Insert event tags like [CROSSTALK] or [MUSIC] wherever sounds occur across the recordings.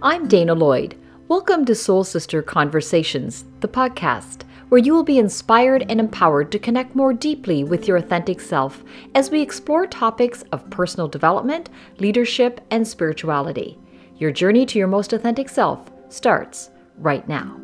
I'm Dana Lloyd. Welcome to Soul Sister Conversations, the podcast, where you will be inspired and empowered to connect more deeply with your authentic self as we explore topics of personal development, leadership, and spirituality. Your journey to your most authentic self starts right now.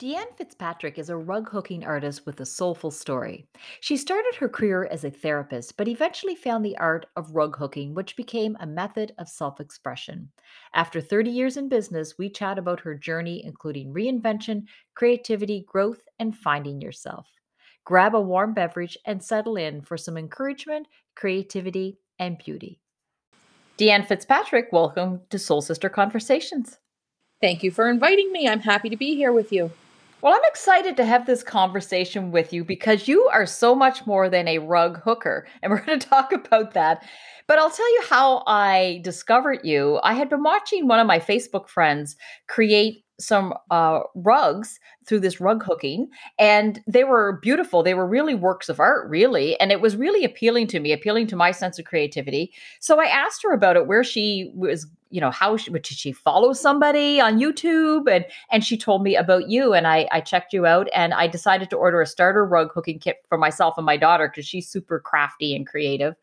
Deanne Fitzpatrick is a rug hooking artist with a soulful story. She started her career as a therapist, but eventually found the art of rug hooking, which became a method of self expression. After 30 years in business, we chat about her journey, including reinvention, creativity, growth, and finding yourself. Grab a warm beverage and settle in for some encouragement, creativity, and beauty. Deanne Fitzpatrick, welcome to Soul Sister Conversations. Thank you for inviting me. I'm happy to be here with you. Well, I'm excited to have this conversation with you because you are so much more than a rug hooker. And we're going [LAUGHS] to talk about that. But I'll tell you how I discovered you. I had been watching one of my Facebook friends create some uh, rugs through this rug hooking, and they were beautiful. They were really works of art, really, and it was really appealing to me, appealing to my sense of creativity. So I asked her about it, where she was, you know, how she, did she follow somebody on YouTube, and and she told me about you, and I I checked you out, and I decided to order a starter rug hooking kit for myself and my daughter because she's super crafty and creative.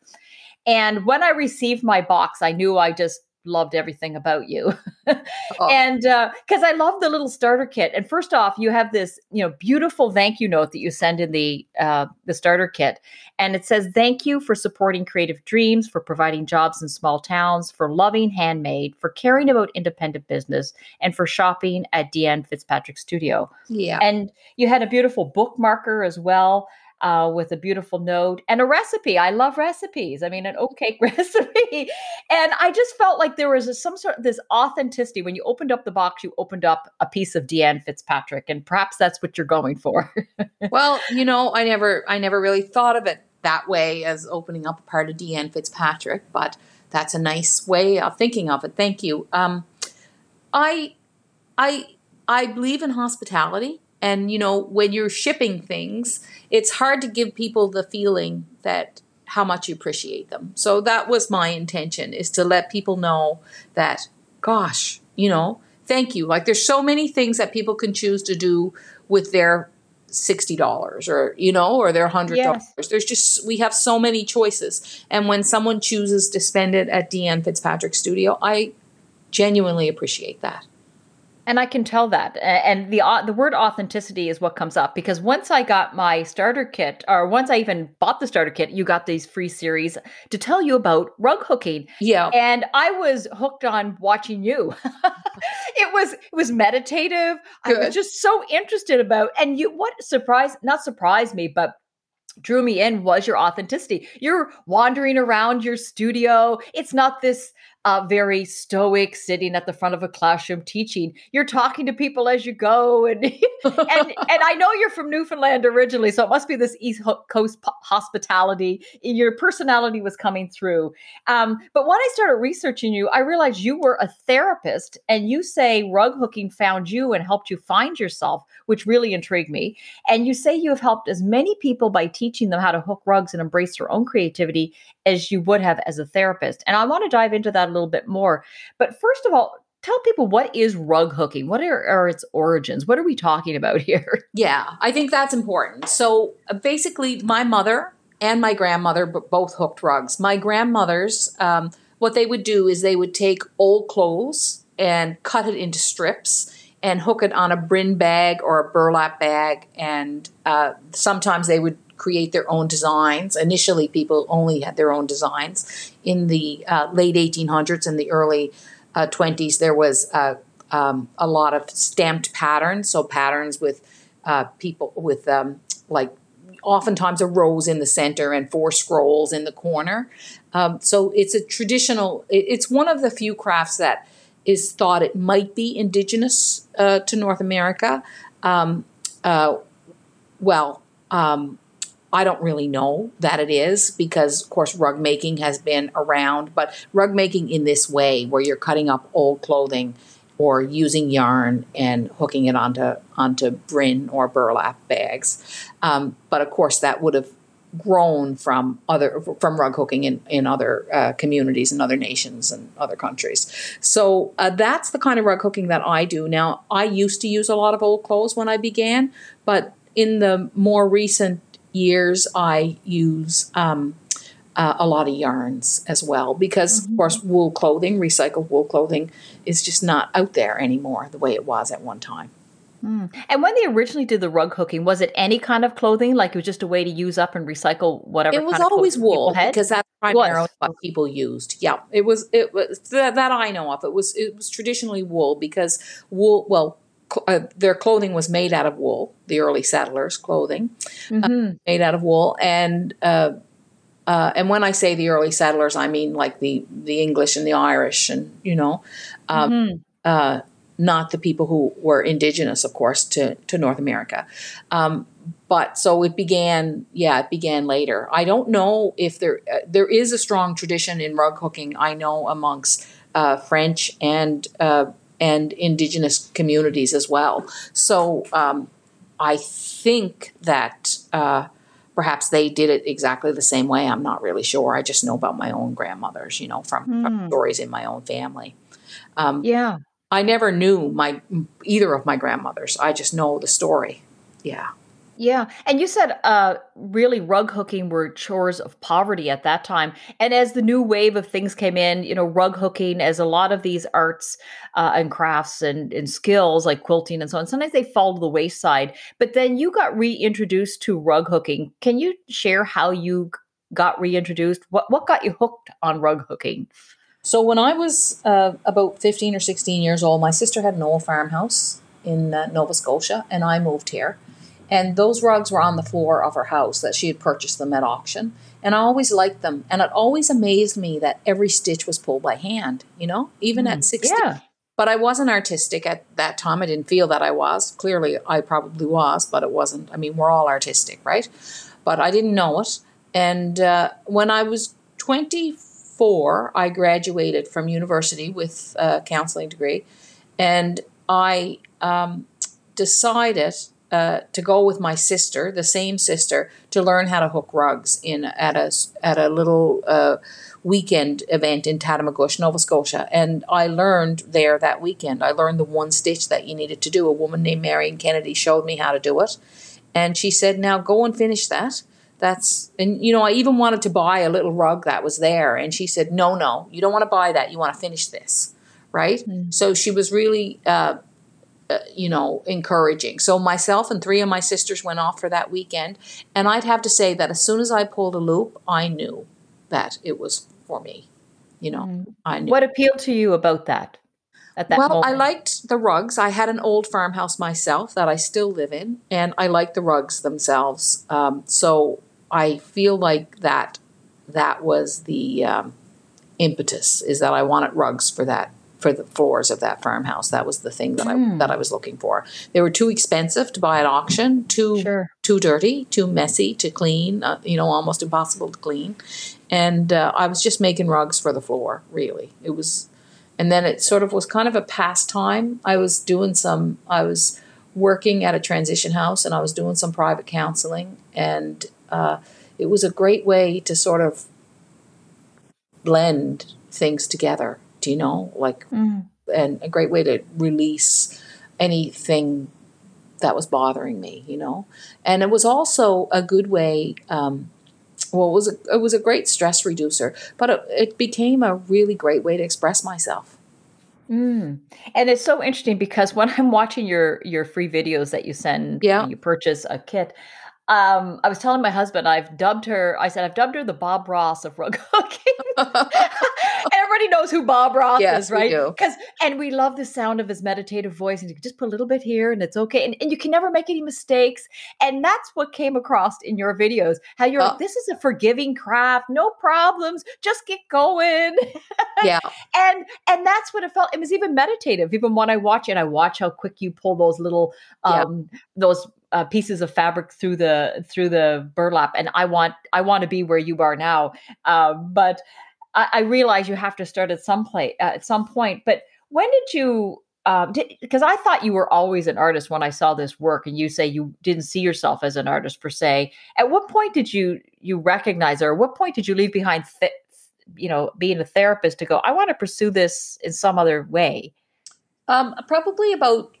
And when I received my box, I knew I just loved everything about you. [LAUGHS] oh. And because uh, I love the little starter kit. And first off, you have this, you know, beautiful thank you note that you send in the uh, the starter kit, and it says, "Thank you for supporting creative dreams, for providing jobs in small towns, for loving handmade, for caring about independent business, and for shopping at Deanne Fitzpatrick Studio." Yeah. And you had a beautiful bookmarker as well uh, with a beautiful note and a recipe. I love recipes. I mean, an oat cake [LAUGHS] recipe. and I just felt like there was a, some sort of this authenticity. When you opened up the box, you opened up a piece of Deanne Fitzpatrick, and perhaps that's what you're going for. [LAUGHS] well, you know, I never, I never really thought of it that way as opening up a part of Deanne Fitzpatrick, but that's a nice way of thinking of it. Thank you. Um, I, I, I believe in hospitality. And, you know, when you're shipping things, it's hard to give people the feeling that how much you appreciate them. So that was my intention is to let people know that, gosh, you know, thank you. Like there's so many things that people can choose to do with their $60 or you know or their $100 yes. there's just we have so many choices and when someone chooses to spend it at Deanne Fitzpatrick studio I genuinely appreciate that and I can tell that. And the the word authenticity is what comes up because once I got my starter kit, or once I even bought the starter kit, you got these free series to tell you about rug hooking. Yeah, and I was hooked on watching you. [LAUGHS] it was it was meditative. Good. I was just so interested about. And you, what surprised, not surprised me, but drew me in was your authenticity. You're wandering around your studio. It's not this uh, very stoic, sitting at the front of a classroom teaching. You're talking to people as you go, and [LAUGHS] and and I know you're from Newfoundland originally, so it must be this East Coast hospitality. Your personality was coming through. Um, but when I started researching you, I realized you were a therapist, and you say rug hooking found you and helped you find yourself, which really intrigued me. And you say you have helped as many people by teaching them how to hook rugs and embrace their own creativity as you would have as a therapist. And I want to dive into that a little bit more. But first of all, tell people what is rug hooking? What are, are, its origins? What are we talking about [LAUGHS] here? Yeah, I think that's important. So uh, basically, my mother and my grandmother both hooked rugs. My grandmother's, um, what they would do is they would take old clothes and cut it into strips and hook it on a brin bag or a burlap bag. And uh, sometimes they would create their own designs. Initially, people only had their own designs. In the uh, late 1800s and the early uh, 20s, there was uh, um, a lot of stamped patterns, so patterns with uh, people with um, like oftentimes a rose in the center and four scrolls in the corner. Um, so it's a traditional, it's one of the few crafts that is thought it might be indigenous uh, to North America. Um, uh, well, um, I don't really know that it is because, of course, rug making has been around, but rug making in this way, where you're cutting up old clothing or using yarn and hooking it onto onto brin or burlap bags. Um, but of course, that would have grown from other from rug hooking in in other uh, communities and other nations and other countries. So uh, that's the kind of rug hooking that I do now. I used to use a lot of old clothes when I began, but in the more recent years, I use um, uh, a lot of yarns as well because, mm-hmm. of course, wool clothing, recycled wool clothing, is just not out there anymore the way it was at one time. Mm. And when they originally did the rug hooking, was it any kind of clothing? Like it was just a way to use up and recycle whatever. It was always wool because that's primarily what people used. Yeah, it was. It was that, that, I know of. It was. It was traditionally wool because wool. Well, uh, their clothing was made out of wool. The early settlers' clothing uh, mm-hmm. uh, made out of wool, and uh, uh, and when I say the early settlers, I mean like the the English and the Irish, and you know. Um, mm-hmm uh, not the people who were indigenous, of course, to, to North America. Um, but so it began, yeah, it began later. I don't know if there uh, there is a strong tradition in rug hooking. I know amongst uh, French and uh, and indigenous communities as well. So um, I think that uh, perhaps they did it exactly the same way. I'm not really sure. I just know about my own grandmothers, you know, from, mm. from hmm. stories in my own family. Um, yeah. I never knew my either of my grandmothers. I just know the story. Yeah. Yeah. And you said uh, really rug hooking were chores of poverty at that time. And as the new wave of things came in, you know, rug hooking, as a lot of these arts uh, and crafts and, and skills like quilting and so on, sometimes they fall to the wayside. But then you got reintroduced to rug hooking. Can you share how you got reintroduced? What, what got you hooked on rug hooking? So when I was uh, about 15 or 16 years old, my sister had an old farmhouse in uh, Nova Scotia, and I moved here. And those rugs were on the floor of her house that she had purchased them at auction. And I always liked them. And it always amazed me that every stitch was pulled by hand, you know, even mm, at 16. Yeah. But I wasn't artistic at that time. I didn't feel that I was. Clearly, I probably was, but it wasn't. I mean, we're all artistic, right? But I didn't know it. And uh, when I was 24, I graduated from university with a counseling degree, and I um, decided uh, to go with my sister, the same sister, to learn how to hook rugs in at a at a little uh, weekend event in Tatamagouche, Nova Scotia. And I learned there that weekend. I learned the one stitch that you needed to do. A woman named Marion Kennedy showed me how to do it, and she said, "Now go and finish that." that's and you know i even wanted to buy a little rug that was there and she said no no you don't want to buy that you want to finish this right mm-hmm. so she was really uh, uh, you know encouraging so myself and three of my sisters went off for that weekend and i'd have to say that as soon as i pulled a loop i knew that it was for me you know mm-hmm. i knew what appealed to you about that well, moment? I liked the rugs. I had an old farmhouse myself that I still live in, and I liked the rugs themselves. Um, so I feel like that that was the um, impetus is that I wanted rugs for that for the floors of that farmhouse. That was the thing that mm. I hmm. that I was looking for. They were too expensive to buy at auction, too sure. too dirty, too messy to clean. Uh, you know, almost impossible to clean. And uh, I was just making rugs for the floor. Really, it was. And then it sort of was kind of a pastime. I was doing some. I was working at a transition house, and I was doing some private counseling, and uh, it was a great way to sort of blend things together. Do you know, like, mm. and a great way to release anything that was bothering me. You know, and it was also a good way. Um, well, it was a, it was a great stress reducer, but it, it became a really great way to express myself. Mm. And it's so interesting because when I'm watching your your free videos that you send, yeah. you purchase a kit, um, I was telling my husband I've dubbed her. I said I've dubbed her the Bob Ross of rug [LAUGHS] hooking. [LAUGHS] Everybody knows who Bob Ross yes, is, right? Because and we love the sound of his meditative voice, and you can just put a little bit here, and it's okay. And, and you can never make any mistakes. And that's what came across in your videos. How you're like, this is a forgiving craft, no problems, just get going. Yeah. [LAUGHS] and and that's what it felt. It was even meditative. Even when I watch it, I watch how quick you pull those little um yeah. those uh, pieces of fabric through the through the burlap and i want i want to be where you are now uh, but I, I, realize you have to start at some place uh, at some point but when did you because um, I thought you were always an artist when I saw this work, and you say you didn't see yourself as an artist per se. At what point did you you recognize, or what point did you leave behind, th- you know, being a therapist to go? I want to pursue this in some other way. Um, probably about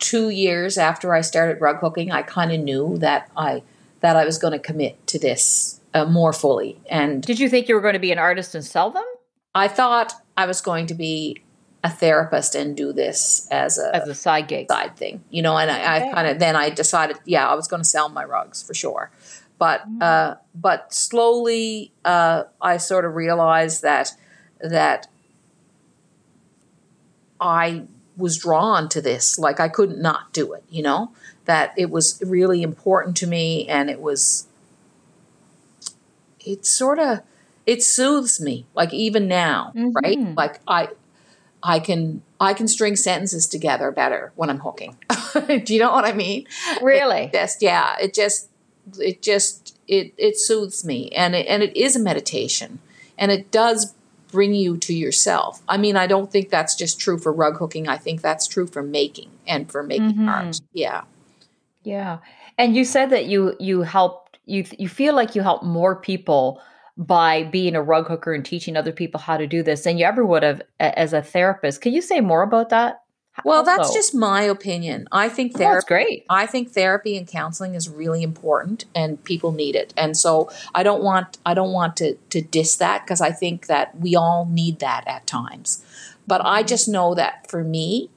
two years after I started rug hooking, I kind of knew that I that I was going to commit to this uh, more fully. And did you think you were going to be an artist and sell them? I thought I was going to be a therapist and do this as a as a side gig, side thing, you know. And I, okay. I kind of then I decided, yeah, I was going to sell my rugs for sure. But mm-hmm. uh, but slowly, uh, I sort of realized that that I was drawn to this. Like I couldn't not do it, you know. That it was really important to me, and it was. It sort of it soothes me like even now mm-hmm. right like i I can I can string sentences together better when I'm hooking. [LAUGHS] Do you know what I mean? Really? It just yeah, it just it just it it soothes me and it, and it is a meditation and it does bring you to yourself. I mean, I don't think that's just true for rug hooking. I think that's true for making and for making mm-hmm. art. Yeah. Yeah. And you said that you you helped you you feel like you help more people by being a rug hooker and teaching other people how to do this than you ever would have as a therapist. Can you say more about that? Well, that's just my opinion. I think therapy. That's great. I think therapy and counseling is really important, and people need it. And so I don't want I don't want to to diss that because I think that we all need that at times. But I just know that for me,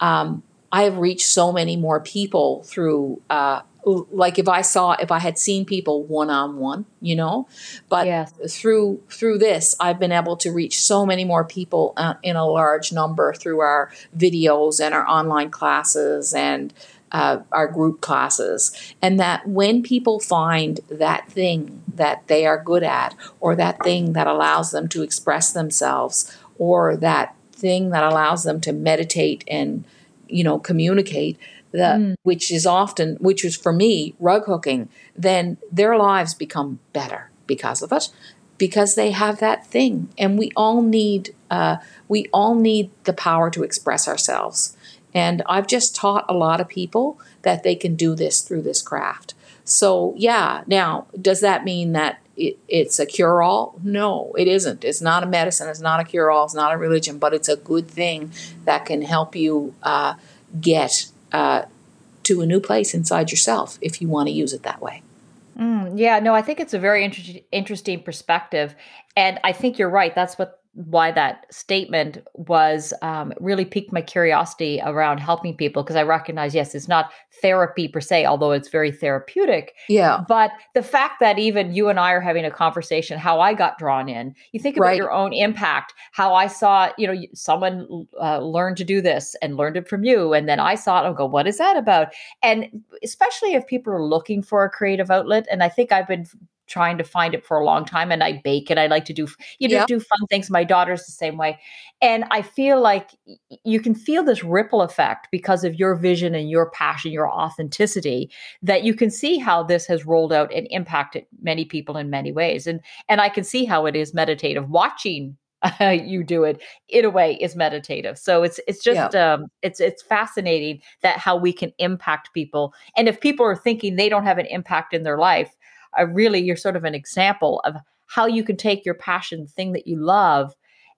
um, I have reached so many more people through uh, like if I saw if I had seen people one on one, you know, but yes. through through this, I've been able to reach so many more people uh, in a large number through our videos and our online classes and uh, our group classes, and that when people find that thing that they are good at, or that thing that allows them to express themselves, or that thing that allows them to meditate and you know communicate that mm. which is often which is for me rug hooking then their lives become better because of it because they have that thing and we all need uh, we all need the power to express ourselves and i've just taught a lot of people that they can do this through this craft so yeah now does that mean that it, it's a cure all? No, it isn't. It's not a medicine. It's not a cure all. It's not a religion, but it's a good thing that can help you uh, get uh, to a new place inside yourself if you want to use it that way. Mm, yeah, no, I think it's a very inter- interesting perspective. And I think you're right. That's what why that statement was um, really piqued my curiosity around helping people because I recognize, yes, it's not therapy per se, although it's very therapeutic. Yeah. But the fact that even you and I are having a conversation, how I got drawn in, you think about right. your own impact, how I saw, you know, someone uh, learned to do this and learned it from you. And then I saw it and go, what is that about? And especially if people are looking for a creative outlet. And I think I've been trying to find it for a long time and I bake and I like to do you know do fun things my daughter's the same way and I feel like you can feel this ripple effect because of your vision and your passion your authenticity that you can see how this has rolled out and impacted many people in many ways and and I can see how it is meditative. Watching uh, [LAUGHS] you do it in a way is meditative. So it's it's just yeah. um it's it's fascinating that how we can impact people and if people are thinking they don't have an impact in their life uh, really you're sort of an example of how you can take your passion, thing that you love,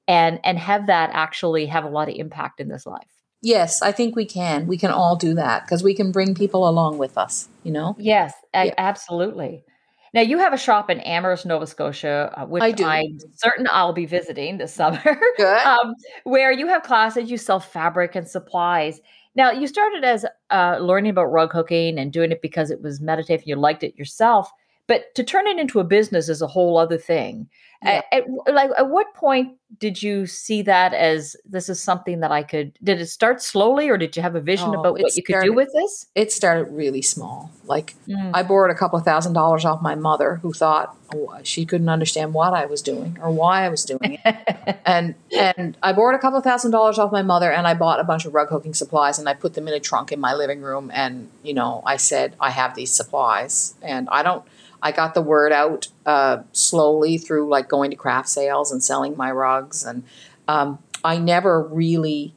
and and have that actually have a lot of impact in this life. Yes, I think we can. We can all do that because we can bring people along with us. You know. Yes, yeah. absolutely. Now you have a shop in Amherst, Nova Scotia, uh, which I am certain I'll be visiting this [LAUGHS] summer. Good. um, where you have classes, you sell fabric and supplies. Now you started as uh, learning about rug hooking and doing it because it was meditative. You liked it yourself. But to turn it into a business is a whole other thing. Yeah. At, at, like, at what point did you see that as this is something that I could? Did it start slowly, or did you have a vision oh, about what you started, could do with this? It started really small. Like mm. I borrowed a couple of thousand dollars off my mother, who thought oh, she couldn't understand what I was doing or why I was doing it. [LAUGHS] and and I borrowed a couple of thousand dollars off my mother, and I bought a bunch of rug hooking supplies, and I put them in a trunk in my living room. And you know, I said I have these supplies, and I don't. I got the word out uh, slowly through like going to craft sales and selling my rugs, and um, I never really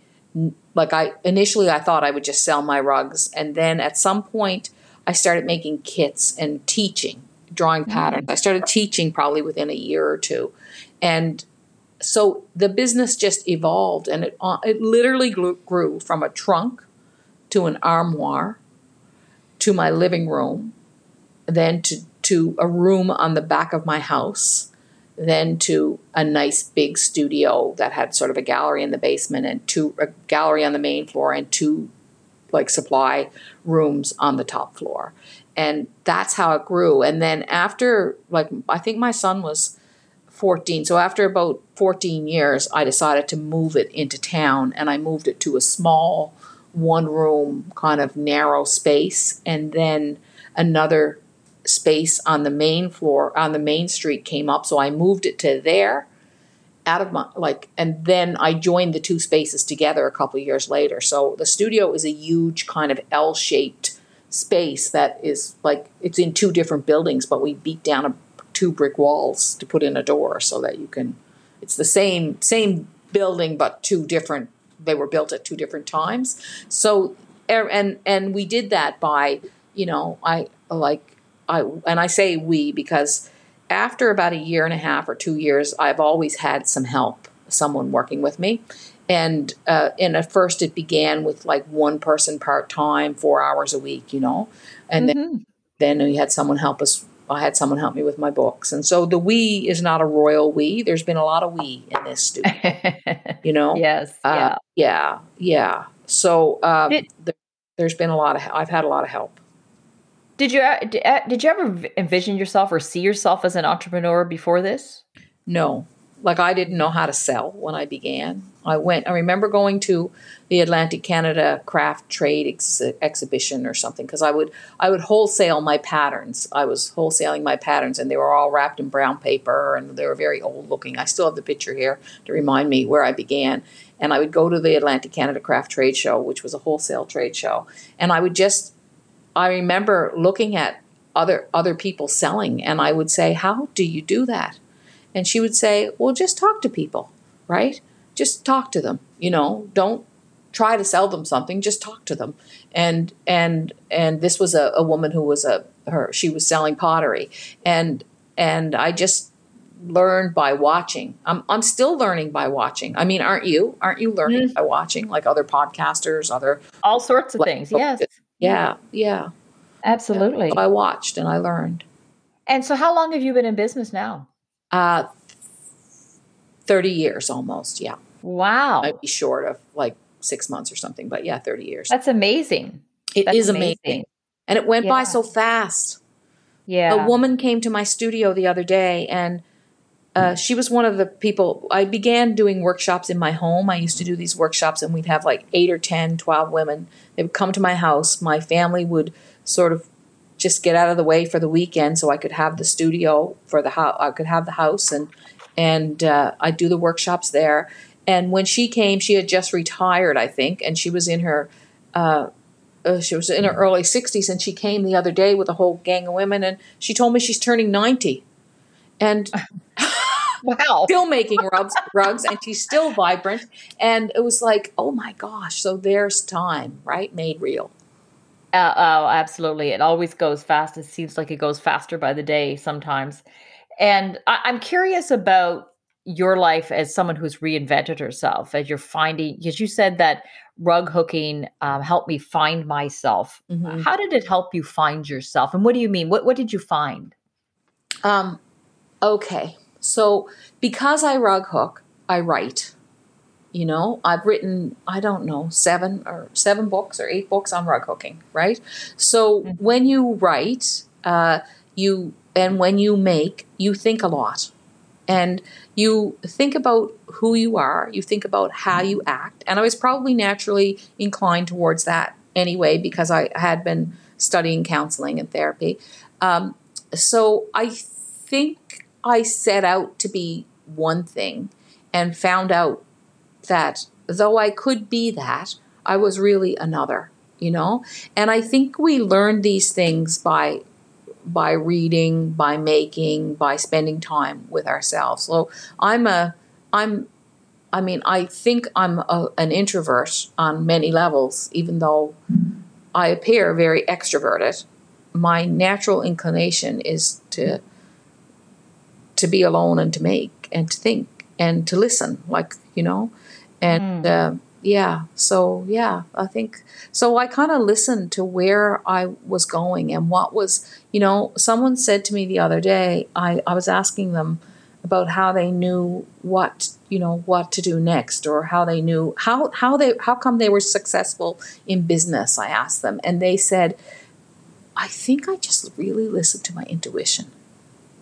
like I initially I thought I would just sell my rugs, and then at some point I started making kits and teaching drawing patterns. I started teaching probably within a year or two, and so the business just evolved, and it uh, it literally grew, grew from a trunk to an armoire to my living room, then to to a room on the back of my house, then to a nice big studio that had sort of a gallery in the basement and two a gallery on the main floor and two like supply rooms on the top floor. And that's how it grew. And then after like i think my son was 14 so after about 14 years i decided to move it into town and i moved it to a small one room kind of narrow space and then another space on the main floor on the main street came up so i moved it to there out of my like and then i joined the two spaces together a couple years later so the studio is a huge kind of l-shaped space that is like it's in two different buildings, but we beat down a, two brick walls to put in a door so that you can. It's the same same building, but two different. They were built at two different times. So er, and and we did that by you know I like I and I say we because after about a year and a half or two years, I've always had some help, someone working with me and uh, and at first it began with like one person part time, four hours a week, you know, and mm-hmm. then then we had someone help us. I had someone help me with my books, and so the we is not a royal we. There's been a lot of we in this studio, [LAUGHS] you know. yes, uh, yeah, yeah, yeah. So um, did, there's been a lot of. I've had a lot of help. Did you uh, uh, did you ever envision yourself or see yourself as an entrepreneur before this? No, like I didn't know how to sell when I began. I went. I remember going to the Atlantic Canada Craft Trade ex- exhibition or something because I would I would wholesale my patterns. I was wholesaling my patterns, and they were all wrapped in brown paper, and they were very old looking. I still have the picture here to remind me where I began. And I would go to the Atlantic Canada Craft Trade Show, which was a wholesale trade show, and I would just. I remember looking at other other people selling, and I would say, "How do you do that?" And she would say, Well, just talk to people, right? Just talk to them. You know, don't try to sell them something, just talk to them. And and and this was a, a woman who was a her she was selling pottery. And and I just learned by watching. I'm I'm still learning by watching. I mean, aren't you? Aren't you learning mm by watching like other podcasters, other all sorts of like, things? Yes. Yeah, yeah. Absolutely. I watched and I learned. And so how long have you been in business now? Uh, 30 years almost, yeah. Wow. Might be short of like six months or something, but yeah, 30 years. That's amazing. It That's is amazing. amazing. And it went yeah. by so fast. Yeah. A woman came to my studio the other day and uh, she was one of the people. I began doing workshops in my home. I used to do these workshops, and we'd have like eight or 10, 12 women. They would come to my house. My family would sort of just get out of the way for the weekend so I could have the studio for the house. I could have the house and and uh, I do the workshops there. And when she came, she had just retired, I think, and she was in her uh, uh, she was in her early sixties, and she came the other day with a whole gang of women, and she told me she's turning ninety, and. [LAUGHS] [LAUGHS] wow still making rugs rugs and she's still vibrant and it was like oh my gosh so there's time right made real uh, oh, absolutely. It always goes fast. It seems like it goes faster by the day sometimes. And I, I'm curious about your life as someone who's reinvented herself, as you're finding, because you said that rug hooking um, helped me find myself. Mm-hmm. How did it help you find yourself? And what do you mean? What, what did you find? Um, okay. So because I rug hook, I write. You know, I've written, I don't know, seven or seven books or eight books on rug hooking, right? So mm-hmm. when you write, uh, you and when you make, you think a lot. And you think about who you are, you think about how you act. And I was probably naturally inclined towards that anyway, because I had been studying counseling and therapy. Um, so I think I set out to be one thing and found out that though I could be that, I was really another, you know? And I think we learn these things by by reading, by making, by spending time with ourselves. So I'm a I'm I mean, I think I'm a, an introvert on many levels, even though I appear very extroverted. My natural inclination is to to be alone and to make and to think and to listen, like you know, and. Mm. Uh, yeah so yeah i think so i kind of listened to where i was going and what was you know someone said to me the other day i, I was asking them about how they knew what you know what to do next or how they knew how how they how come they were successful in business i asked them and they said i think i just really listened to my intuition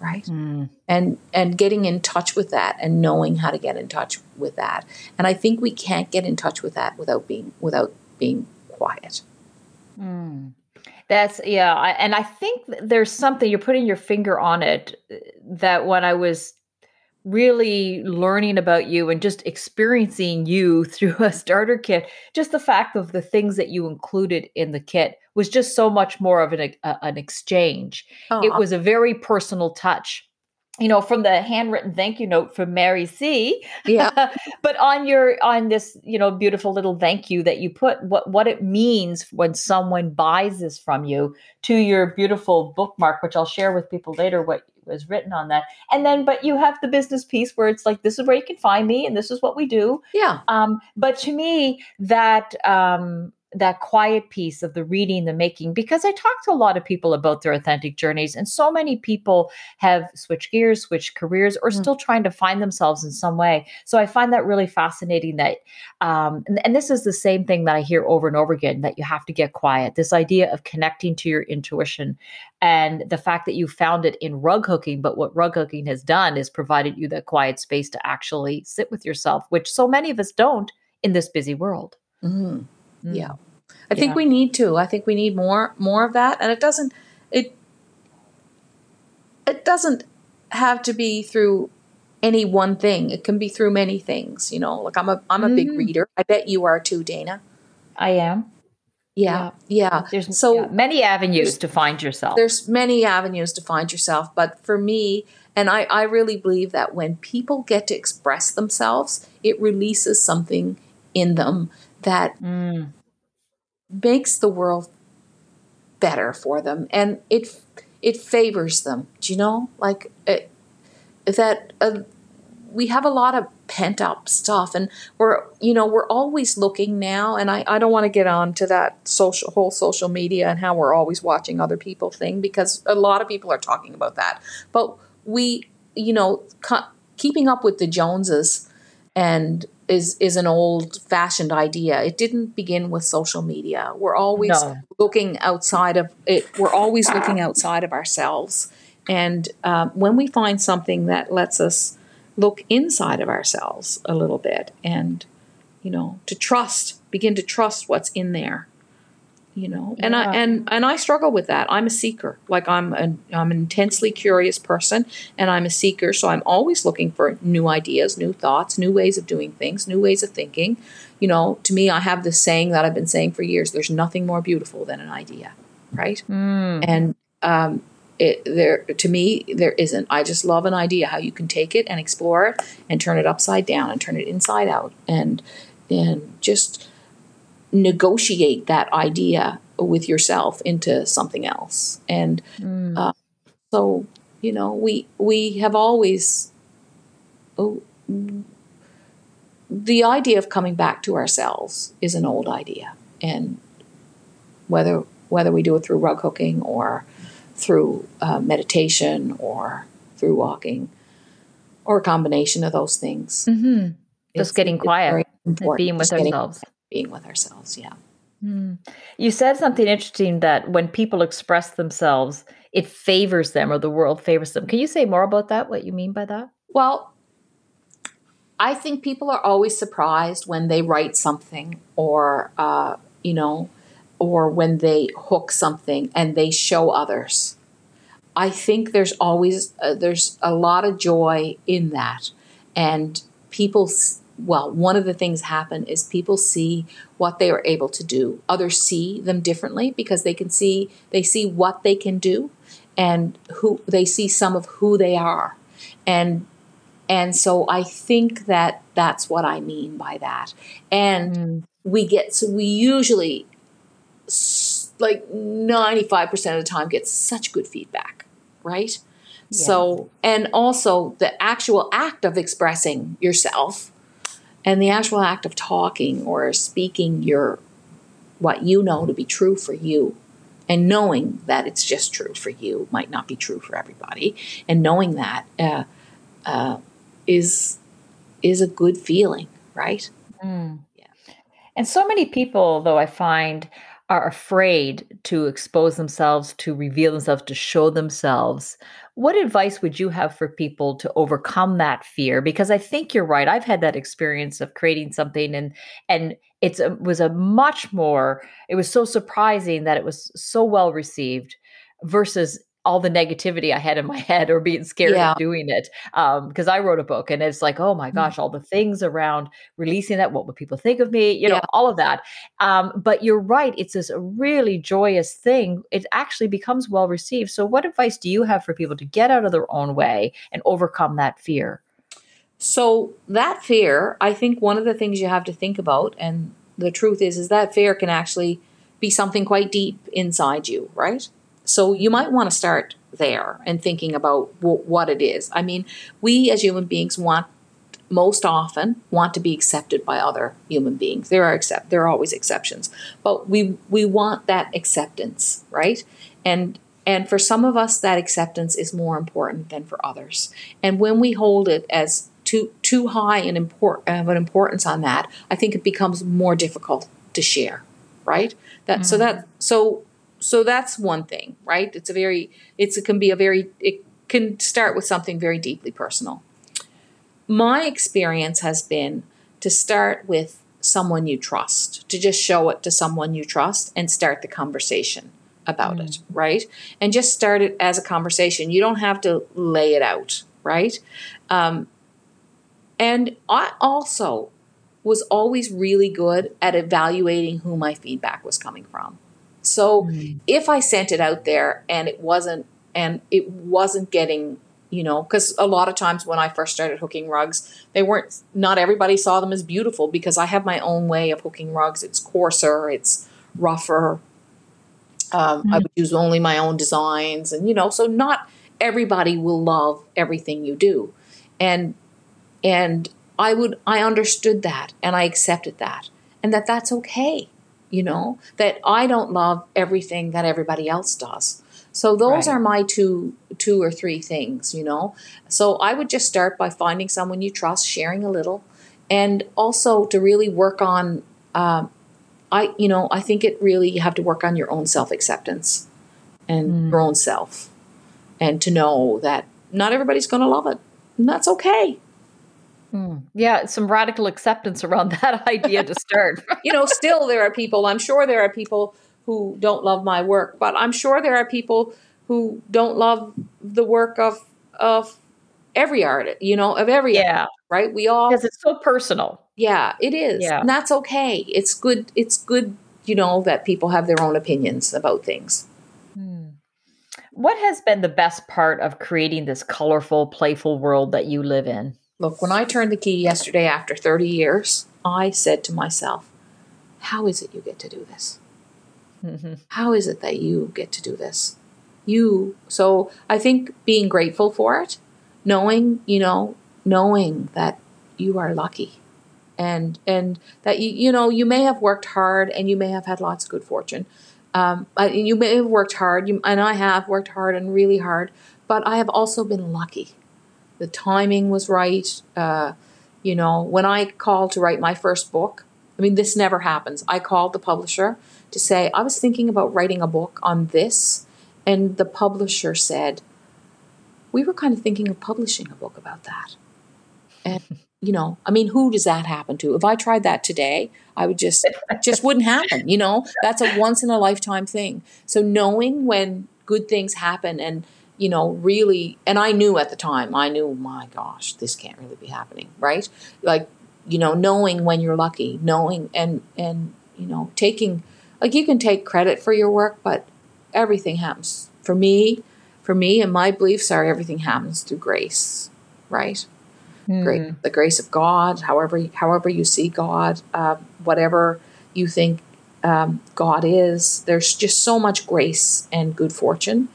right mm. and and getting in touch with that and knowing how to get in touch with that and i think we can't get in touch with that without being without being quiet mm. that's yeah I, and i think there's something you're putting your finger on it that when i was really learning about you and just experiencing you [LAUGHS] through a starter kit just the fact of the things that you included in the kit was just so much more of an, a, an exchange oh. it was a very personal touch you know from the handwritten thank you note from mary c yeah [LAUGHS] but on your on this you know beautiful little thank you that you put what what it means when someone buys this from you to your beautiful bookmark which i'll share with people later what was written on that. And then, but you have the business piece where it's like, this is where you can find me and this is what we do. Yeah. Um, but to me, that, um, that quiet piece of the reading, the making, because I talk to a lot of people about their authentic journeys, and so many people have switched gears, switched careers, or mm. still trying to find themselves in some way. So I find that really fascinating. That, um, and, and this is the same thing that I hear over and over again that you have to get quiet. This idea of connecting to your intuition, and the fact that you found it in rug hooking. But what rug hooking has done is provided you that quiet space to actually sit with yourself, which so many of us don't in this busy world. Mm. Mm. Yeah. I think we need to. I think we need more more of that and it doesn't it it doesn't have to be through any one thing. It can be through many things, you know. Like I'm a I'm a mm-hmm. big reader. I bet you are too, Dana. I am. Yeah, yeah. yeah. There's so yeah, many avenues to find yourself. There's many avenues to find yourself, but for me, and I, I really believe that when people get to express themselves, it releases something in them that mm. makes the world better for them and it it favors them. Do you know? Like it, that uh, we have a lot of pent up stuff and we're you know we're always looking now and I, I don't want to get on to that social whole social media and how we're always watching other people thing because a lot of people are talking about that. But we you know keeping up with the joneses and is is an old fashioned idea. It didn't begin with social media. We're always no. looking outside of it. We're always looking outside of ourselves. And um, when we find something that lets us look inside of ourselves a little bit, and you know, to trust, begin to trust what's in there, you know? And i and and i struggle with that. I'm a seeker. Like i'm a, i'm an intensely curious person and i'm a seeker so i'm always looking for new ideas new thoughts new ways of doing things new ways of thinking. You know to me i have this saying that i've been saying for years there's nothing more beautiful than an idea right? Mm. and um, it, there to me there isn't. I just love an idea how you can take it and explore it and turn it upside down and turn it inside out and and just negotiate that idea with yourself into something else. And mm. uh, so, you know, we we have always oh, the idea of coming back to ourselves is an old idea, and whether whether we do it through rug hooking or through uh, meditation or through walking or a combination of those things. Mm-hmm. Just getting quiet, being with ourselves being with ourselves. Yeah. Mm. You said something interesting that when people express themselves, it favors them or the world favors them. Can you say more about that? What you mean by that? Well, I think people are always surprised when they write something or, uh, you know, or when they hook something and they show others. I think there's always uh, there's a lot of joy in that, and people well, one of the things happen is people see what they are able to do. Others see them differently because they can see they see what they can do and who they see some of who they are. And And so I think that that's what I mean by that. And mm. we get, so we usually, like 95% of the time, get such good feedback, right? Yes. So, and also the actual act of expressing yourself and the actual act of talking or speaking your what you know to be true for you and knowing that it's just true for you might not be true for everybody. And knowing that uh, uh, is is a good feeling right? Mm. yeah. And so many people though i find are afraid to expose themselves to reveal themselves to show themselves what advice would you have for people to overcome that fear? Because I think you're right. I've had that experience of creating something and and it's a, was a much more it was so surprising that it was so well received versus all the negativity I had in my [LAUGHS] head or being scared yeah. of doing it. Because um, I wrote a book and it's like, oh my mm. gosh, all the things around releasing that. What would people think of me? You know, yeah. all of that. Um, but you're right. It's this really joyous thing. It actually becomes well received. So, what advice do you have for people to get out of their own way and overcome that fear? So, that fear, I think one of the things you have to think about, and the truth is, is that fear can actually be something quite deep inside you, right? So you might want to start there and thinking about w- what it is. I mean, we as human beings want most often want to be accepted by other human beings. There are accept there are always exceptions, but we we want that acceptance, right? And and for some of us that acceptance is more important than for others. And when we hold it as too too high an import of an importance on that, I think it becomes more difficult to share, right? That mm-hmm. so that so so that's one thing, right? It's a very, it's it can be a very, it can start with something very deeply personal. My experience has been to start with someone you trust, to just show it to someone you trust and start the conversation about mm. it, right? And just start it as a conversation. You don't have to lay it out, right? Um, and I also was always really good at evaluating who my feedback was coming from. So mm. if I sent it out there and it wasn't and it wasn't getting you know because a lot of times when i first started hooking rugs they weren't not everybody saw them as beautiful because i have my own way of hooking rugs it's coarser it's rougher um, mm. i would use only my own designs and you know so not everybody will love everything you do and and i would i understood that and i accepted that and that that's okay you know, that I don't love everything that everybody else does. So those right. are my two two or three things, you know. So I would just start by finding someone you trust, sharing a little, and also to really work on. Um, I you know I think it really you have to work on your own self acceptance and mm. your own self, and to know that not everybody's going to love it, and that's okay. Mm. Yeah, some radical acceptance around [LAUGHS] that idea to start. [LAUGHS] you know, still there are people, I'm sure there are people who don't love my work, but I'm sure there are people who don't love the work of of every artist, you know, of every yeah. Artist, right? We all Because it's so personal. Yeah, it is. Yeah. And that's okay. It's good it's good, you know, that people have their own opinions about things. Hmm. What has been the best part of creating this colorful, playful world that you live in? Look, when I turned the key yesterday after 30 years, I said to myself, How is it you get to do this? Mm-hmm. How is it that you get to do this? You, so I think being grateful for it, knowing, you know, knowing that you are lucky and and that you you know you may have worked hard and you may have had lots of good fortune um, you may have worked hard you, and i have worked hard and really hard but i have also been lucky the timing was right. Uh, you know, when I called to write my first book, I mean, this never happens. I called the publisher to say, I was thinking about writing a book on this. And the publisher said, We were kind of thinking of publishing a book about that. And, [LAUGHS] you know, I mean, who does that happen to? If I tried that today, I would just, just wouldn't happen. You know, that's a once in a lifetime thing. So knowing when good things happen and, you know, really, and I knew at the time, I knew, my gosh, this can't really be happening, right? Like, you know, knowing when you're lucky, knowing and, and, you know, taking, like you can take credit for your work, but everything happens. For me, for me and my beliefs are everything happens through grace, right? Great, the grace of God, however however you see God, uh, whatever you think um, God is. There's just so much grace and good fortune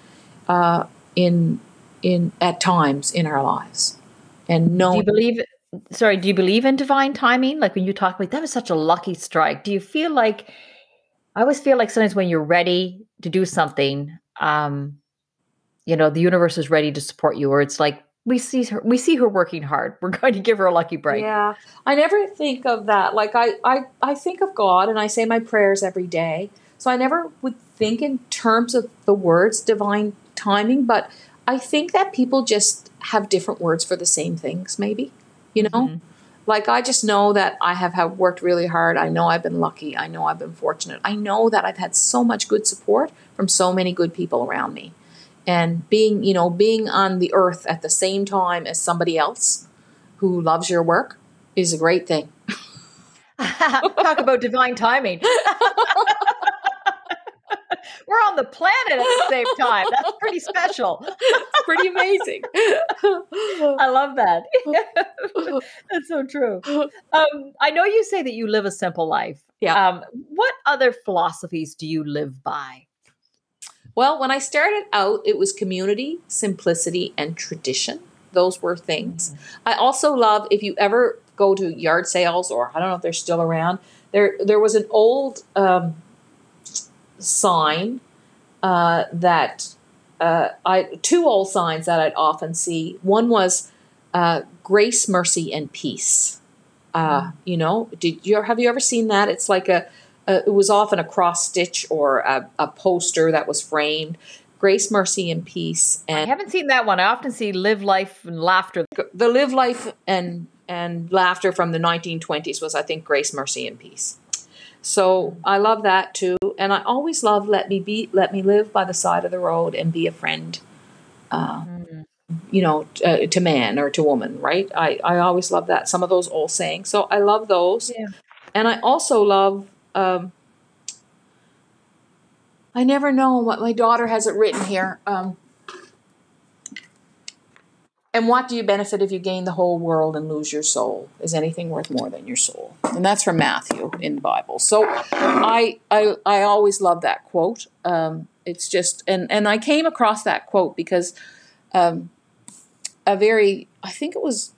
uh, in in at times in our lives. And no, do you believe? Sorry, do you believe in divine timing? Like when you talk like that was such a lucky strike. Do you feel like? I always feel like sometimes when you're ready to do something, um, you know, the universe is ready to support you, or it's like we see her we see her working hard [LAUGHS] we're going to give her a lucky break yeah i never think of that like I, I i think of god and i say my prayers every day so i never would think in terms of the words divine timing but i think that people just have different words for the same things maybe you know? Mm-hmm. like i just know that i have, have worked really hard. I know i've been lucky. I know i've been fortunate. I know that i've had so much good support from so many good people around me. And being you know being on the earth at the same time as somebody else who loves your work is a great thing. [LAUGHS] Talk about divine timing [LAUGHS] we're on the planet at the same time that's pretty special it's pretty amazing [LAUGHS] i love that [LAUGHS] that's so true um, i know you say that you live a simple life yeah um, what other philosophies do you live by well, when I started out, it was community, simplicity, and tradition. Those were things. Mm-hmm. I also love if you ever go to yard sales, or I don't know if they're still around. There, there was an old um, sign uh, that uh, I two old signs that I'd often see. One was uh, grace, mercy, and peace. Uh, mm-hmm. You know, did you have you ever seen that? It's like a uh, it was often a cross stitch or a, a, poster that was framed. Grace, mercy, and peace. And I haven't seen that one. I often see live life and laughter. The live life and and laughter from the 1920s was, I think, grace, mercy, and peace. So I love that too, and I always love let me be, let me live by the side of the road and be a friend. Uh, mm. You know, uh, to man or to woman, right? I I always love that. Some of those old sayings. So I love those, yeah. and I also love um, I never know what my daughter has it written here. Um, and what do you benefit if you gain the whole world and lose your soul? Is anything worth more than your soul? And that's from Matthew in the Bible. So I I, I always love that quote. Um, it's just and and I came across that quote because um, a very I think it was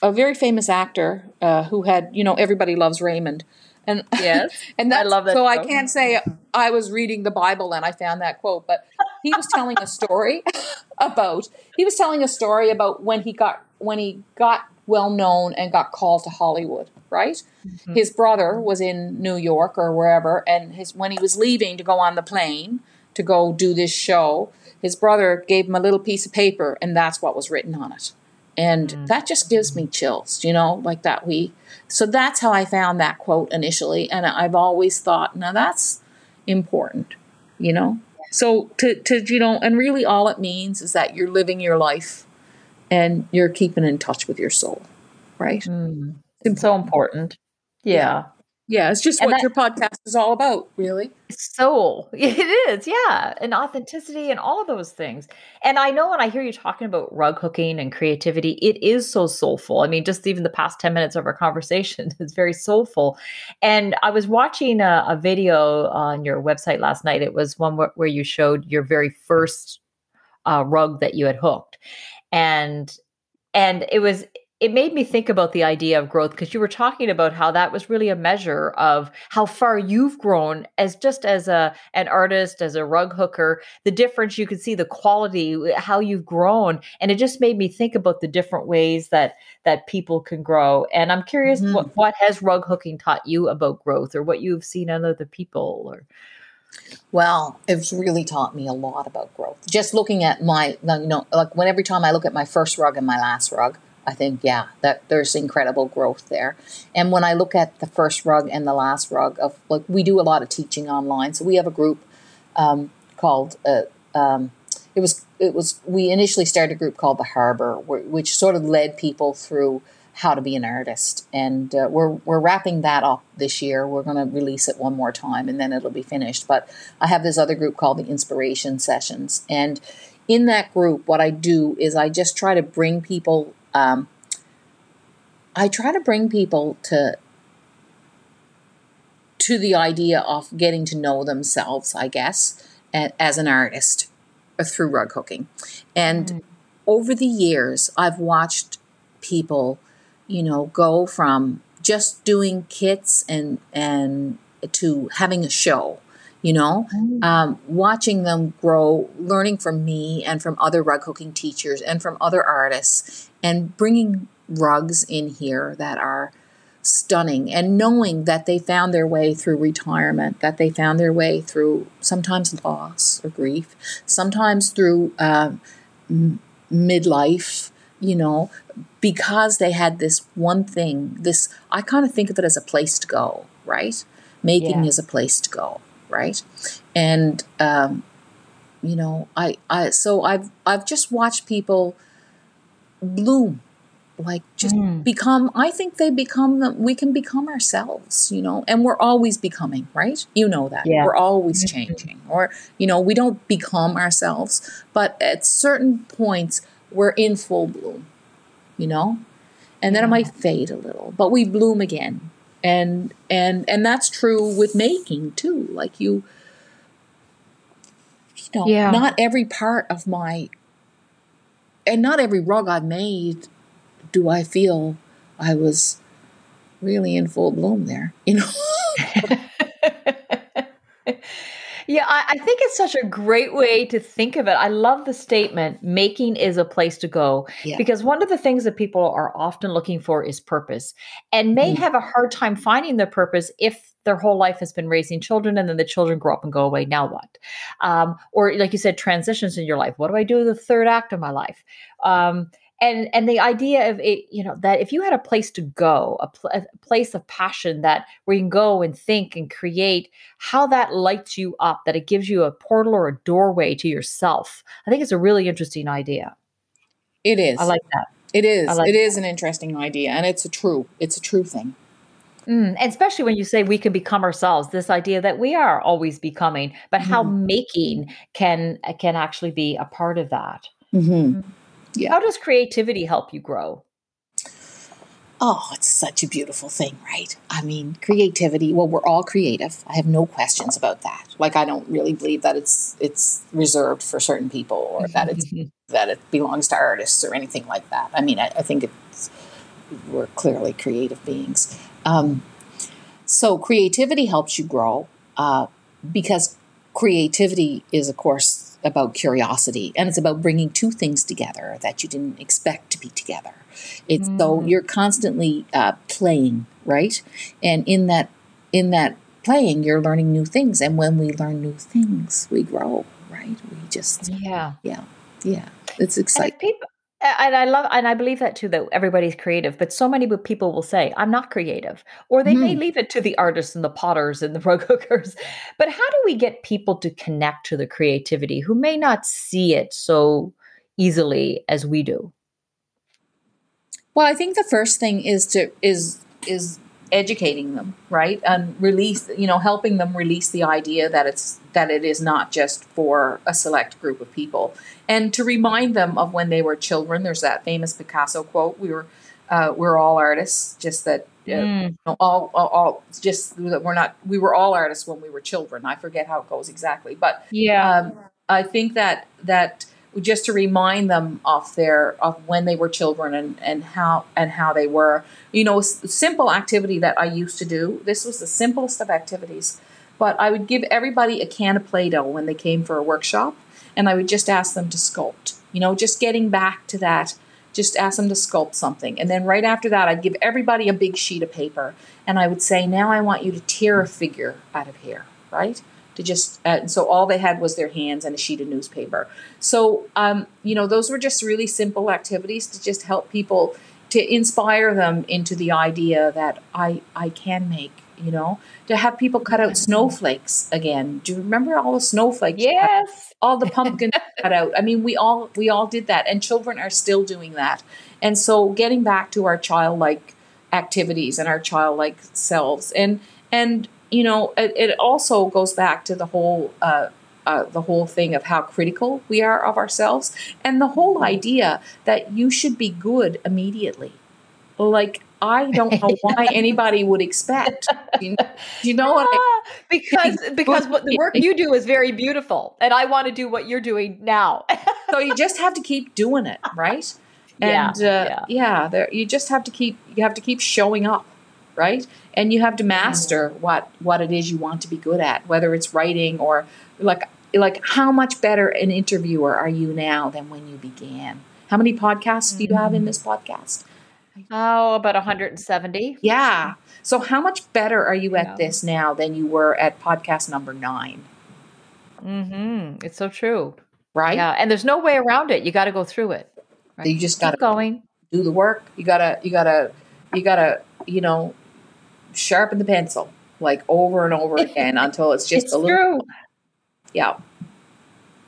a very famous actor uh, who had you know everybody loves Raymond and yes, [LAUGHS] and I love that. So quote. I can't say I was reading the Bible and I found that quote, but he was telling a story [LAUGHS] about he was telling a story about when he got when he got well known and got called to Hollywood. Right, mm-hmm. his brother was in New York or wherever, and his when he was leaving to go on the plane to go do this show, his brother gave him a little piece of paper, and that's what was written on it and mm. that just gives me chills you know like that we so that's how i found that quote initially and i've always thought now that's important you know? So to to you know and really all it means is that you're living your life and you're keeping in touch with your soul right? Mm. it's so important. Yeah yeah, it's just and what that, your podcast is all about, really. Soul. [LAUGHS] It is, yeah. And authenticity and all of those things. And I know when I hear you talking about rug hooking and creativity, it is so soulful. I mean, just even the past 10 minutes of our [LAUGHS] conversation is very soulful. And I was watching a, a video on your website last night. It was one where, where you showed your very first uh, rug that you had hooked. And and it was it made me think about the idea of growth because you were talking about how that was really a measure of how far you've grown as just as a an artist as a rug hooker the difference you could see the quality how you've grown and it just made me think about the different ways that that people can grow and i'm curious mm-hmm. what, what has rug hooking taught you about growth or what you've seen in other people or well, it's really taught me a lot about growth. Just looking at my, you know, like when every time I look at my first rug and my last rug, I think, yeah, that there's incredible growth there. And when I look at the first rug and the last rug of like we do a lot of teaching online, so we have a group um, called uh, um, it was it was we initially started a group called the Harbor, which sort of led people through how to be an artist, and uh, we're we're wrapping that up this year. We're going to release it one more time, and then it'll be finished. But I have this other group called the Inspiration Sessions, and in that group, what I do is I just try to bring people um, I try to bring people to to the idea of getting to know themselves, I guess, as an artist uh, through rug hooking. And mm. over the years, I've watched people, you know, go from just doing kits and and to having a show you know mm. um, watching them grow learning from me and from other rug hooking teachers and from other artists and bringing rugs in here that are stunning and knowing that they found their way through retirement, that they found their way through sometimes loss or grief, sometimes through uh, m- midlife, you know, because they had this one thing, this, I kind of think of it as a place to go, right? Making yeah. is a place to go, right? And, um, you know, I, I, so I've, I've just watched people bloom like just mm. become i think they become the, we can become ourselves you know and we're always becoming right you know that yeah. we're always mm-hmm. changing or you know we don't become ourselves but at certain points we're in full bloom you know and then yeah. it might fade a little but we bloom again and and and that's true with making too like you you know yeah. not every part of my and not every rug I've made do I feel I was really in full bloom there, you know? [LAUGHS] yeah, I, I, think it's such a great way to think of it. I love the statement making is a place to go yeah. because one of the things that people are often looking for is purpose and may mm. have a hard time finding their purpose if their whole life has been raising children and then the children grow up and go away. Now what? Um, or, like you said, transitions in your life. What do I do with the third act of my life? Um, and and the idea of it you know that if you had a place to go a, pl- a, place of passion that where you can go and think and create how that lights you up that it gives you a portal or a doorway to yourself i think it's a really interesting idea it is i like that it is like it that. is an interesting idea and it's a true it's a true thing Mm, and especially when you say we can become ourselves, this idea that we are always becoming, but mm-hmm. how making can can actually be a part of that. Mm-hmm. mm-hmm. Yeah. How does creativity help you grow? Oh, it's such a beautiful thing, right? I mean, creativity, well, we're all creative. I have no questions about that. Like I don't really believe that it's it's reserved for certain people or that it's [LAUGHS] that it belongs to artists or anything like that. I mean, I, I think it's we're clearly creative beings. Um, so creativity helps you grow uh, because creativity is, of course, about curiosity and it's about bringing two things together that you didn't expect to be together. It's mm. so you're constantly uh, playing, right? And in that in that playing, you're learning new things, and when we learn new things, we grow, right? We just yeah, yeah, yeah. It's exciting. people and I love and I believe that too that everybody's creative, but so many people will say I'm not creative, or they mm. may leave it to the artists and the potters and the [LAUGHS] rug hookers. But how do we get people to connect to the creativity who may not see it so easily as we do? Well, I think the first thing is to is is educating them right? And release you know helping them release the idea that it's that it is not just for a select group of people. And to remind them of when they were children there's that famous picasso quote we were uh, we're all artists just that uh, mm. all, all, all just that we're not we were all artists when we were children. I forget how it goes exactly but yeah. um, i think that that just to remind them of their of when they were children and and how and how they were. You know simple activity that i used to do. This was the simplest of activities. But i would give everybody a can of play-doh when they came for a workshop and i would just ask them to sculpt. You know just getting back to that just ask them to sculpt something. And then right after that i'd give everybody a big sheet of paper and i would say now i want you to tear a figure out of here right to just uh, so all they had was their hands and a sheet of newspaper. So um, you know those were just really simple activities to just help people to inspire them into the idea that i i can make you know to have people cut out snowflakes again. Do you remember all the snowflakes yes. all the pumpkins [LAUGHS] cut out. I mean we all we all did that and children are still doing that. And so getting back to our childlike activities and our childlike selves and and you know, it, it also goes back to the whole uh, uh, the whole thing of how critical we are of ourselves, and the whole idea that you should be good immediately. Like I don't know [LAUGHS] why anybody would expect. You, you know what? I, because because what the work you do is very beautiful, and I want to do what you're doing now. so you just have to keep doing it, right? [LAUGHS] And Yeah, uh, yeah. yeah, there, you just have to keep you have to keep showing up, right? And you have to master what what it is you want to be good at, whether it's writing or like like how much better an interviewer are you now than when you began? How many podcasts do you have in this podcast? oh, about 170. Yeah. So how much better are you at Yeah. this now than you were at podcast number nine? Mm-hmm. It's so true. Right? Yeah, and there's no way around it. You got to go through it. Right? You just gotta going. do the work. You gotta you gotta you gotta, you know, sharpen the pencil like over and over [LAUGHS] again until it's just it's a little true. yeah.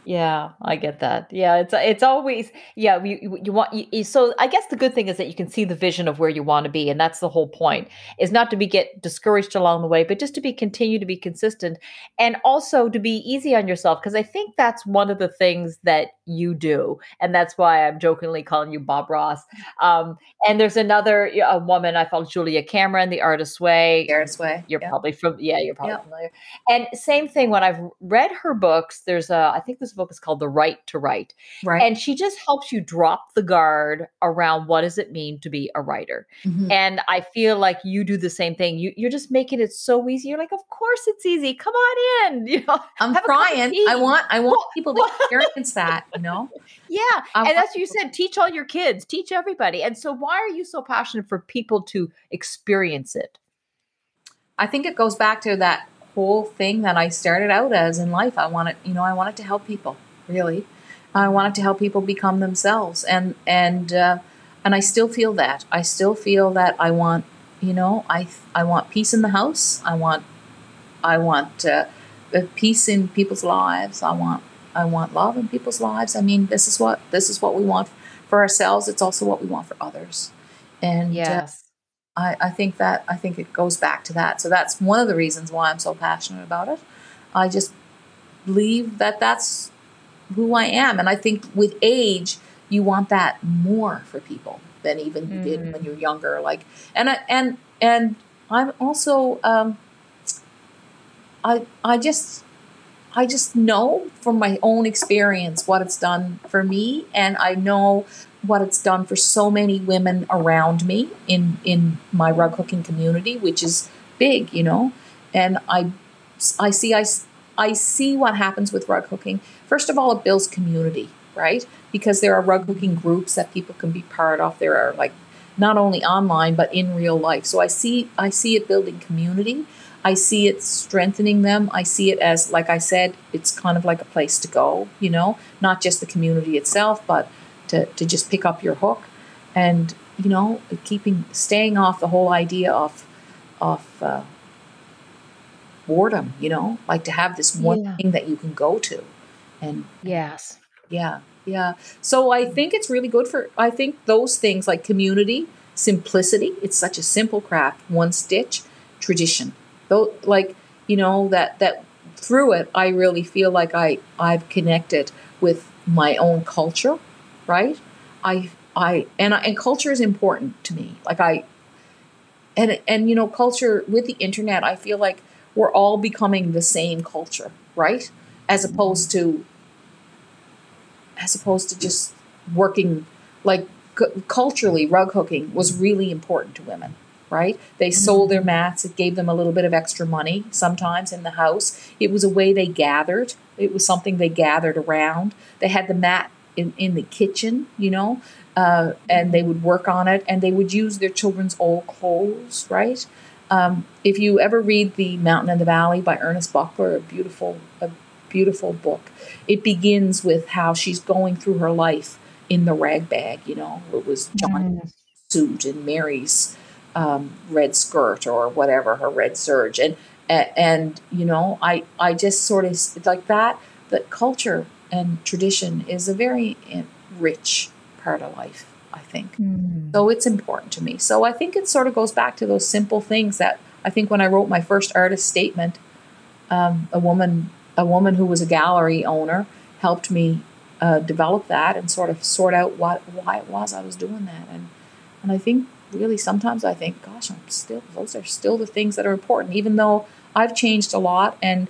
Yeah, I get that. Yeah, it's it's always yeah. You you, want you, so I guess the good thing is that you can see the vision of where you want to be, and that's the whole point. Is not to be get discouraged along the way, but just to be continue to be consistent, and also to be easy on yourself. Because I think that's one of the things that you do, and that's why I'm jokingly calling you Bob Ross. Um, and there's another a woman I follow, Julia Cameron, The Artist's Way. Garrett's way. You're yeah. probably from yeah, you're probably Yeah. familiar. And same thing when I've read her books, there's a I think this book is called The Right to Write. right. And she just helps you drop the guard around what does it mean to be a writer. Mhm. And I feel like you do the same thing. You you're just making it so easy. You're like, of course it's easy. Come on in. [LAUGHS] You know, I'm have a cup of trying. I want I want [LAUGHS] people to experience that, you know? [LAUGHS] yeah. And that's you said. Teach all your kids, teach everybody. And so why are you so passionate for people to experience it? I think it goes back to that whole thing that I started out as in life. I wanted, you know, I wanted to help people. Really, I wanted to help people become themselves, and and uh, and I still feel that. I still feel that I want, you know, I I want peace in the house. I want, I want uh, uh, peace in people's lives. I want I want love in people's lives. I mean, this is what this is what we want for ourselves. It's also what we want for others, and uh, Yes. I, I think that I think it goes back to that. So that's one of the reasons why I'm so passionate about it. I just believe that that's who I am, and I think with age, you want that more for people than even you did Mm. when you're younger. Like, and I, and and I'm also um, I I just I just know from my own experience what it's done for me, and I know what it's done for so many women around me in in my rug hooking community, which is big, you know. And I I see I, I see what happens with rug hooking. First of all, it builds community, right? Because there are rug hooking groups that people can be part of. There are like not only online but in real life. So I see I see it building community. I see it strengthening them. I see it as like I said, it's kind of like a place to go, you know, not just the community itself, but to, to just pick up your hook. And you know keeping staying off the whole idea of of uh, boredom you know like to have this one Yeah. thing that you can go to. And Yes. yeah yeah. So i think it's really good for i think those things like community simplicity it's such a simple craft one stitch tradition. Though like you know that that through it i really feel like i i've connected with my own culture right? I i and I, and culture is important to me. Like i and and you know culture with the internet i feel like we're all becoming the same culture right? As opposed to as opposed to just working like cu- culturally rug hooking was really important to women right? They mm-hmm. sold their mats it gave them a little bit of extra money sometimes in the house. It was a way they gathered. It was something they gathered around. They had the mat in, in the kitchen you know uh, and they would work on it and they would use their children's old clothes right um, if you ever read the mountain and the valley by ernest buckler a beautiful a beautiful book it begins with how she's going through her life in the rag bag you know it was John's Mm. suit and mary's um, red skirt or whatever her red serge and and, and you know i i just sort of like that that culture and tradition is a very eh, rich part of life i think Mm. so it's important to me. So I think it sort of goes back to those simple things that I think when I wrote my first artist statement, um, a woman, a woman who was a gallery owner, helped me uh, develop that and sort of sort out what why it was I was doing that. And and I think really sometimes I think, gosh, I'm still those are still the things that are important, even though I've changed a lot and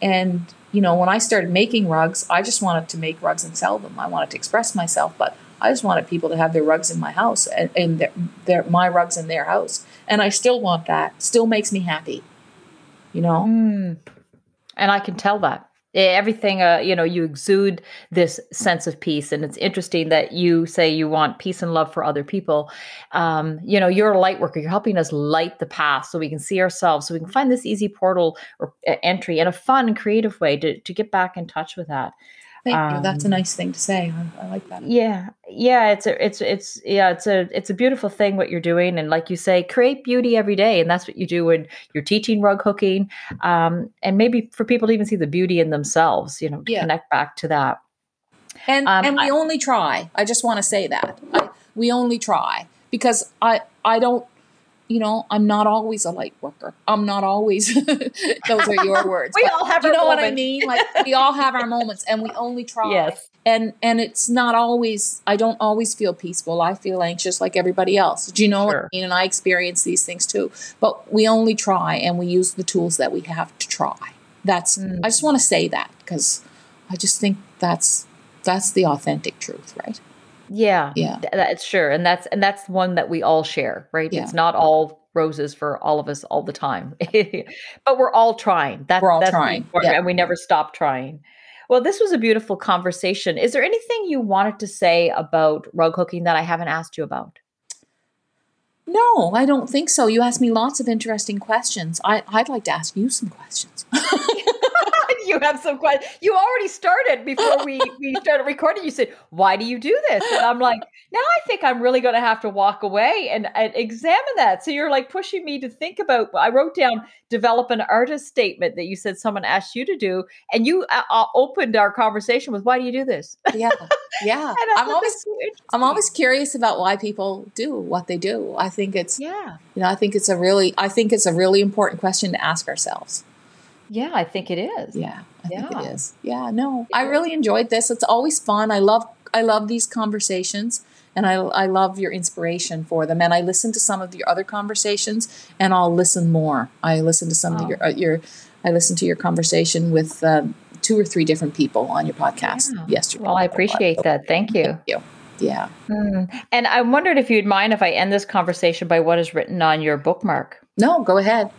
and you know when I started making rugs, I just wanted to make rugs and sell them. I wanted to express myself, but I just wanted people to have their rugs in my house and, and their, their my rugs in their house, and I still want that. Still makes me happy, you know. Mm. And I can tell that everything uh, you know you exude this sense of peace. And it's interesting that you say you want peace and love for other people. Um, you know you're a light worker. You're helping us light the path so we can see ourselves so we can find this easy portal or entry in a fun creative way to, to get back in touch with that Thank um, you. That's a um, nice thing to say. I, I, like that. Yeah, yeah. It's a, it's, it's, yeah. It's a, it's a beautiful thing what you're doing, and like you say, create beauty every day, and that's what you do when you're teaching rug hooking, um, and maybe for people to even see the beauty in themselves. You know, yeah. connect back to that. And um, and we I, only try. I just want to say that I, we only try because I I don't you know, I'm not always a light worker. I'm not always. [LAUGHS] those are your words. [LAUGHS] we all have. You know what I mean? Like we all have our moments, and we only try. Yes. And and it's not always. I don't always feel peaceful. I feel anxious, like everybody else. Do you know sure. what I mean? And I experience these things too. But we only try, and we use the tools that we have to try. That's. Mm. I just want to say that because I just think that's that's the authentic truth, right? Yeah. Yeah. That's sure. And that's and that's one that we all share, right? Yeah. It's not all roses for all of us all the time. [LAUGHS] but we're all trying. That, we're all trying. Yeah. And we never stop trying. Well, this was a beautiful conversation. Is there anything you wanted to say about rug hooking that I haven't asked you about? No, I don't think so. You asked me lots of interesting questions. I, I'd like to ask you some questions. [LAUGHS] you have some questions. You already started before we, we [LAUGHS] started recording. You said, Why do you do this? And I'm like, Now I think I'm really going to have to walk away and, and examine that. So you're like pushing me to think about. I wrote down develop an artist statement that you said someone asked you to do. And you uh, uh opened our conversation with, Why do you do this? Yeah. Yeah. [LAUGHS] I'm always, I'm always curious about why people do what they do. I think it's, yeah. You know, I think it's a really, I think it's a really important question to ask ourselves. Yeah, I think it is. Yeah, I yeah. think it is. Yeah, no, I really enjoyed this. It's always fun. I love I love these conversations and I, I love your inspiration for them. And I listen to some of your other conversations, and I'll listen more. I listen to some oh. of your uh, your I listened to your conversation with um, two or three different people on your podcast yeah. yesterday. Well, I appreciate that. Thank you. Thank you. Yeah. Mm. And I wondered if you'd mind if I end this conversation by what is written on your bookmark. No, go ahead.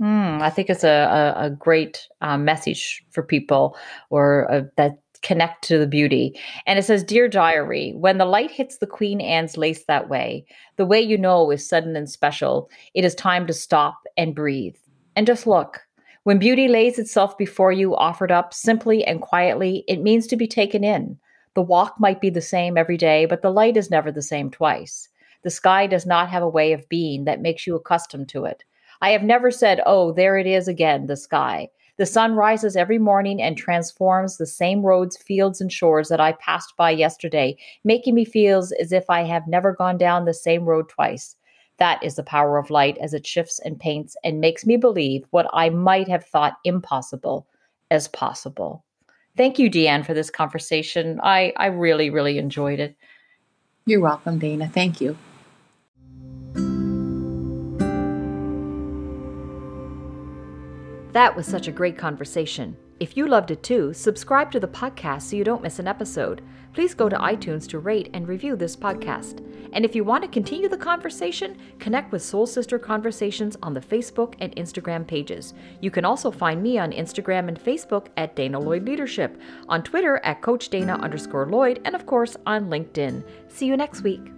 Mm, I think it's a, a, a great uh, message for people or uh, that connect to the beauty. And it says, Dear Diary, when the light hits the Queen Anne's lace that way, the way you know is sudden and special. It is time to stop and breathe and just look. When beauty lays itself before you, offered up simply and quietly, it means to be taken in. The walk might be the same every day, but the light is never the same twice. The sky does not have a way of being that makes you accustomed to it. I have never said, oh, there it is again, the sky. The sun rises every morning and transforms the same roads, fields, and shores that I passed by yesterday, making me feel as if I have never gone down the same road twice. That is the power of light as it shifts and paints and makes me believe what I might have thought impossible as possible. Thank you, Deanne, for this conversation. I, I really, really enjoyed it. You're welcome, Dana. Thank you. That was such a great conversation. If you loved it too, subscribe to the podcast so you don't miss an episode. Please go to iTunes to rate and review this podcast. And if you want to continue the conversation, connect with Soul Sister Conversations on the Facebook and Instagram pages. You can also find me on Instagram and Facebook at Dana Lloyd Leadership, on Twitter at Coach Dana underscore Lloyd, and of course on LinkedIn. See you next week.